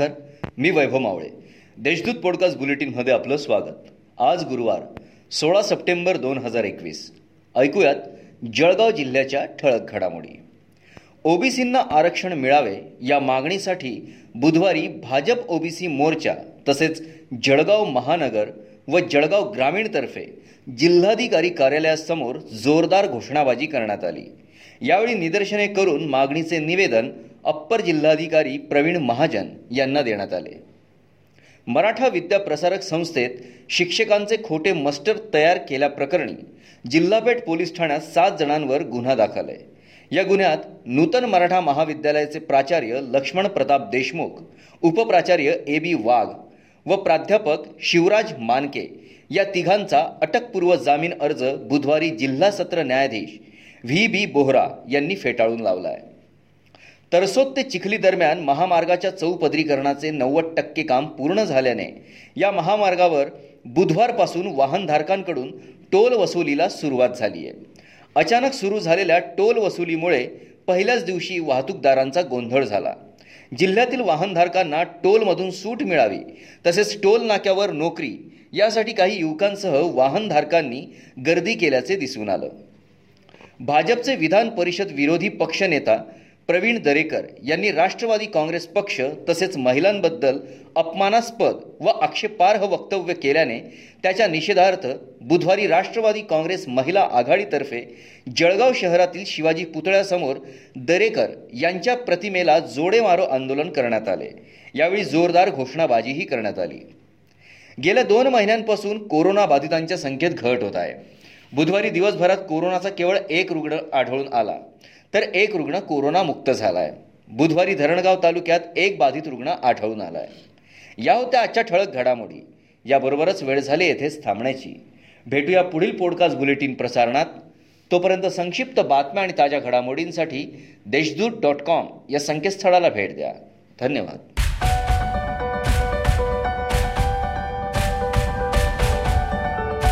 नमस्कार मी वैभव मावळे. देशदूत पॉडकास्ट बुलेटिनमध्ये आपलं स्वागत. आज गुरुवार सोळा सप्टेंबर दोन हजार एकवीस. ऐकूयात जळगाव जिल्ह्याच्या ठळक घडामोडी. ओबीसींना आरक्षण मिळावे या मागणीसाठी बुधवारी भाजप ओबीसी मोर्चा तसेच जळगाव महानगर व जळगाव ग्रामीणतर्फे जिल्हाधिकारी कार्यालयासमोर जोरदार घोषणाबाजी करण्यात आली. यावेळी निदर्शने करून मागणीचे निवेदन अप्पर जिल्हाधिकारी प्रवीण महाजन यांना देण्यात आले. मराठा विद्या प्रसारक संस्थेत शिक्षकांचे खोटे मस्टर तयार केल्याप्रकरणी जिल्हापेठ पोलीस ठाण्यात सात जणांवर गुन्हा दाखल आहे. या गुन्ह्यात नूतन मराठा महाविद्यालयाचे प्राचार्य लक्ष्मण प्रताप देशमुख उपप्राचार्य ए बी वाघ व प्राध्यापक शिवराज मानके या तिघांचा अटकपूर्व जामीन अर्ज बुधवारी जिल्हा सत्र न्यायाधीश व्ही बी बोहरा यांनी फेटाळून लावला आहे. तरसोद ते चिखली दरम्यान महामार्गाच्या चौपदरीकरणाचे नव्वद टक्के काम पूर्ण झाल्याने या महामार्गावर बुधवारपासून वाहनधारकांकडून टोल वसुलीला सुरुवात झाली आहे. अचानक सुरू झालेल्या टोल वसुलीमुळे पहिल्याच दिवशी वाहतूकदारांचा गोंधळ झाला. जिल्ह्यातील वाहनधारकांना टोलमधून सूट मिळावी तसेच टोल नाक्यावर नोकरी यासाठी काही युवकांसह वाहनधारकांनी गर्दी केल्याचे दिसून आलं. भाजपचे विधान परिषद विरोधी पक्षनेता प्रवीण दरेकर यांनी राष्ट्रवादी काँग्रेस पक्ष तसेच महिलांबद्दल अपमानास्पद व आक्षेपार्ह वक्तव्य केल्याने त्याच्या निषेधार्थ बुधवारी राष्ट्रवादी काँग्रेस महिला आघाडीतर्फे जळगाव शहरातील शिवाजी पुतळ्यासमोर दरेकर यांच्या प्रतिमेला जोडे मारो आंदोलन करण्यात आले. यावेळी जोरदार घोषणाबाजीही करण्यात आली. गेल्या दोन महिन्यांपासून कोरोना बाधितांच्या संख्येत घट होत आहे. बुधवारी दिवसभरात कोरोनाचा केवळ एक रुग्ण आढळून आला. तर एक रुग्ण कोरोनामुक्त झाला आहे बुधवारी धरणगाव तालुक्यात एक बाधित रुग्ण आढळून आला आहे या होत्या आजच्या ठळक घडामोडी. याबरोबरच वेळ झाली येथेच थांबण्याची. भेटूया पुढील पॉडकास्ट बुलेटिन प्रसारणात. तोपर्यंत संक्षिप्त बातम्या आणि ताज्या घडामोडींसाठी देशदूत डॉट कॉम या संकेतस्थळाला भेट द्या. धन्यवाद.